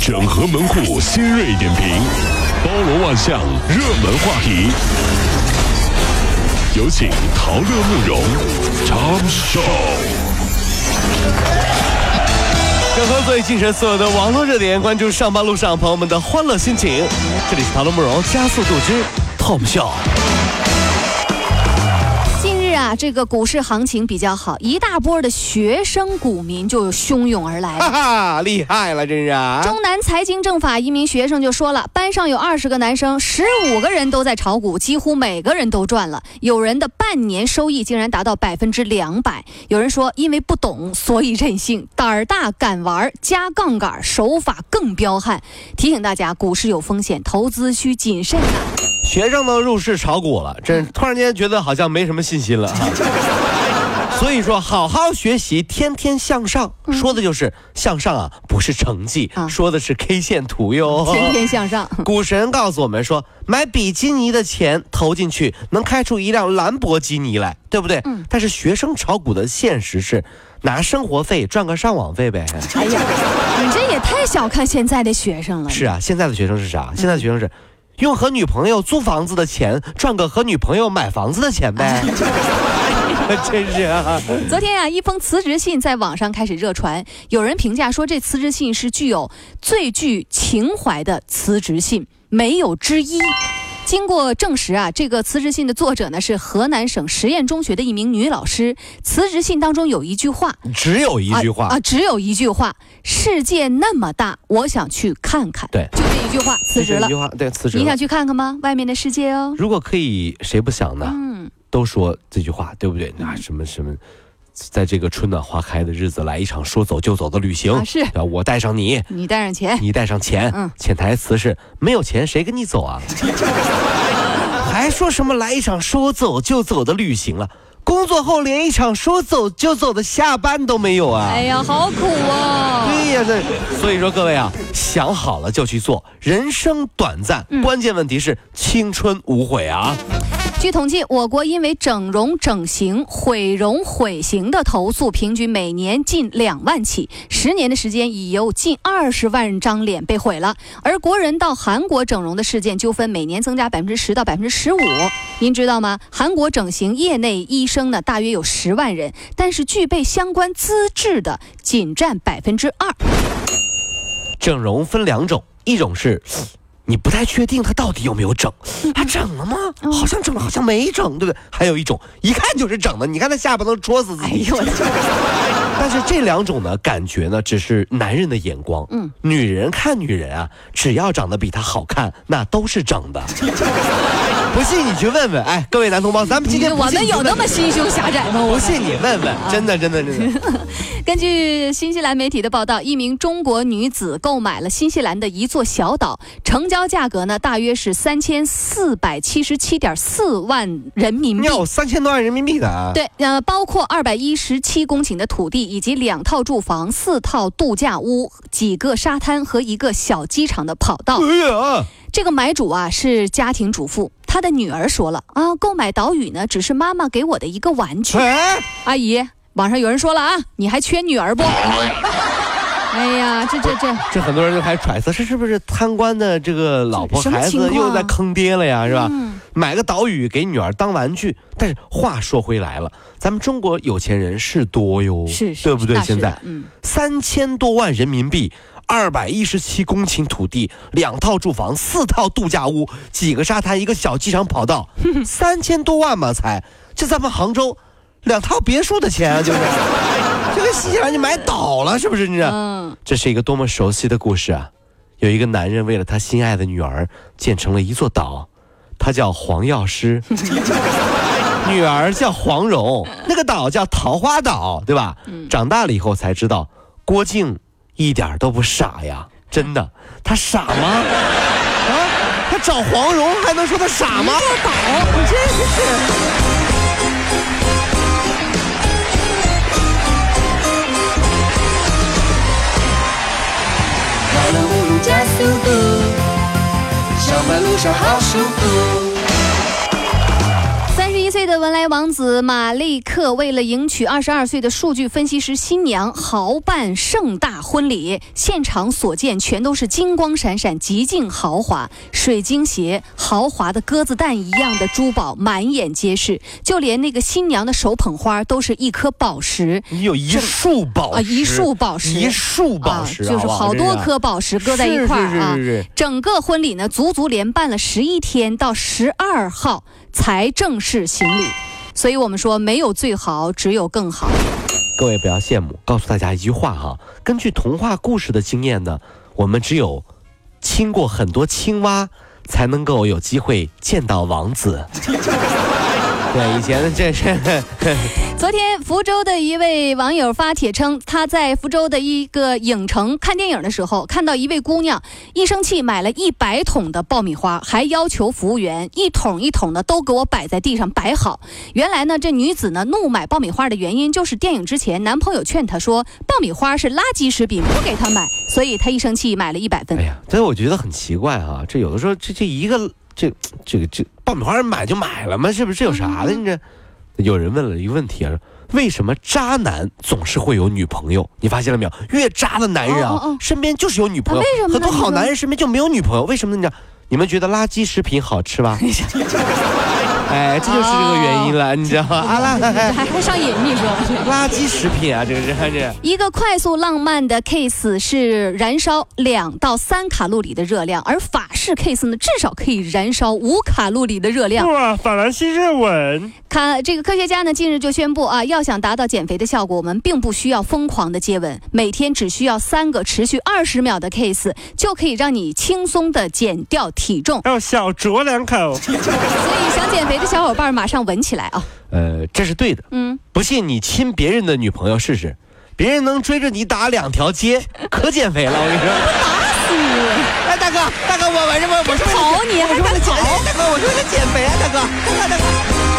整合门户新锐点评，包罗万象，热门话题。有请陶乐慕容长寿。整合最近神所有的网络热点，关注上班路上朋友们的欢乐心情。这里是陶乐慕容加速度之 Top Show。啊，这个股市行情比较好，一大波的学生股民就汹涌而来。哈哈，厉害了，真是！中南财经政法一名学生就说了，班上有二十个男生，十五个人都在炒股，几乎每个人都赚了，有人的半年收益竟然达到百分之两百。有人说，因为不懂，所以任性，胆儿大敢玩，加杠杆，手法更彪悍。提醒大家，股市有风险，投资需谨慎啊。学生都入市炒股了，这突然间觉得好像没什么信心了。所以说，好好学习，天天向上，说的就是向上啊，不是成绩，说的是 K 线图哟。天天向上。股神告诉我们说，买比基尼的钱投进去，能开出一辆兰博基尼来，对不对？嗯。但是学生炒股的现实是，拿生活费赚个上网费呗。哎呀，你这也太小看现在的学生了。是啊，现在的学生是啥？现在的学生是。用和女朋友租房子的钱赚个和女朋友买房子的钱呗，真是啊！昨天啊，一封辞职信在网上开始热传，有人评价说这辞职信是具有最具情怀的辞职信，没有之一。经过证实啊，这个辞职信的作者呢是河南省实验中学的一名女老师。辞职信当中有一句话，只有一句话啊，只有一句话：世界那么大，我想去看看。对，就这一句话，辞职了。一句话，对，辞职。你想去看看吗？外面的世界哦。如果可以，谁不想呢？嗯，都说这句话，对不对？那什么什么。在这个春暖花开的日子，来一场说走就走的旅行。是，我带上你，你带上钱，你带上钱。嗯，潜台词是没有钱谁跟你走啊？还说什么来一场说走就走的旅行了？工作后连一场说走就走的下班都没有啊！哎呀，好苦啊！对呀，这所以说各位啊，想好了就去做。人生短暂，关键问题是青春无悔啊！据统计，我国因为整容整形、毁容毁形的投诉，平均每年近两万起。十年的时间，已有近二十万张脸被毁了。而国人到韩国整容的事件纠纷，每年增加百分之十到百分之十五。您知道吗？韩国整形业内医生呢，大约有十万人，但是具备相关资质的仅占百分之二。整容分两种，一种是。你不太确定他到底有没有整，他整了吗？好像整了，好像没整，对不对？还有一种，一看就是整的，你看他下巴都戳死自己。哎呦我的 但是这两种呢，感觉呢，只是男人的眼光。嗯，女人看女人啊，只要长得比他好看，那都是整的。不信你去问问，哎，各位男同胞，咱们今天我们有那么心胸狭窄吗？不信你问问，真的真的真的。根据新西兰媒体的报道，一名中国女子购买了新西兰的一座小岛，成交价格呢大约是三千四百七十七点四万人民币。有三千多万人民币的啊。对，呃，包括二百一十七公顷的土地，以及两套住房、四套度假屋、几个沙滩和一个小机场的跑道。哎呀！这个买主啊是家庭主妇，她的女儿说了啊，购买岛屿呢只是妈妈给我的一个玩具。阿姨，网上有人说了啊，你还缺女儿不？哎呀，这这这，这很多人就开始揣测，这是不是贪官的这个老婆孩子又在坑爹了呀？是吧？买个岛屿给女儿当玩具。但是话说回来了，咱们中国有钱人是多哟，是，对不对？现在，嗯，三千多万人民币。二百一十七公顷土地，两套住房，四套度假屋，几个沙滩，一个小机场跑道，三千多万嘛才，这咱们杭州两套别墅的钱啊，就是，这跟新西兰就买倒了，是不是？你嗯，这是一个多么熟悉的故事啊！有一个男人为了他心爱的女儿建成了一座岛，他叫黄药师，女儿叫黄蓉，那个岛叫桃花岛，对吧？长大了以后才知道，郭靖。一点都不傻呀，真的，他傻吗？啊，他找黄蓉还能说他傻吗？倒，你真是。跑了五路加速度，上班路上好舒服。的文莱王子马利克为了迎娶二十二岁的数据分析师新娘，豪办盛大婚礼，现场所见全都是金光闪闪、极尽豪华，水晶鞋、豪华的鸽子蛋一样的珠宝满眼皆是，就连那个新娘的手捧花都是一颗宝石。你有一束宝石啊，一束宝石，一束宝石，就是好多颗宝石搁在一块儿啊。整个婚礼呢，足足连办了十一天，到十二号才正式行礼。所以我们说，没有最好，只有更好。各位不要羡慕，告诉大家一句话哈，根据童话故事的经验呢，我们只有亲过很多青蛙，才能够有机会见到王子。对，以前的这是。昨天，福州的一位网友发帖称，他在福州的一个影城看电影的时候，看到一位姑娘一生气买了一百桶的爆米花，还要求服务员一桶一桶的都给我摆在地上摆好。原来呢，这女子呢怒买爆米花的原因就是电影之前男朋友劝她说爆米花是垃圾食品，不给她买，所以她一生气买了一百份。哎呀，但是我觉得很奇怪啊，这有的时候这这一个这这个这爆米花买就买了吗？是不是这有啥的？你这？有人问了一个问题啊，为什么渣男总是会有女朋友？你发现了没有？越渣的男人啊，身边就是有女朋友。为什么很多好男人身边就没有女朋友，为什么呢？你们觉得垃圾食品好吃吗？哎，这就是这个原因了，你知道吗？啊啦，还还上瘾，你说？垃圾食品啊，这个是这。一个快速浪漫的 case 是燃烧两到三卡路里的热量，而法式 case 呢，至少可以燃烧五卡路里的热量。哇，法兰西热吻。看这个科学家呢，近日就宣布啊，要想达到减肥的效果，我们并不需要疯狂的接吻，每天只需要三个持续二十秒的 case，就可以让你轻松的减掉体重。要小酌两口。所以想减肥。的小伙伴马上闻起来啊！呃，这是对的。嗯，不信你亲别人的女朋友试试，别人能追着你打两条街，可减肥了。我跟你说，打死你！哎，大哥，大哥，我我什么？我是跑你，我是为了减肥，大哥，我是为了减肥啊，大哥，大哥，大哥。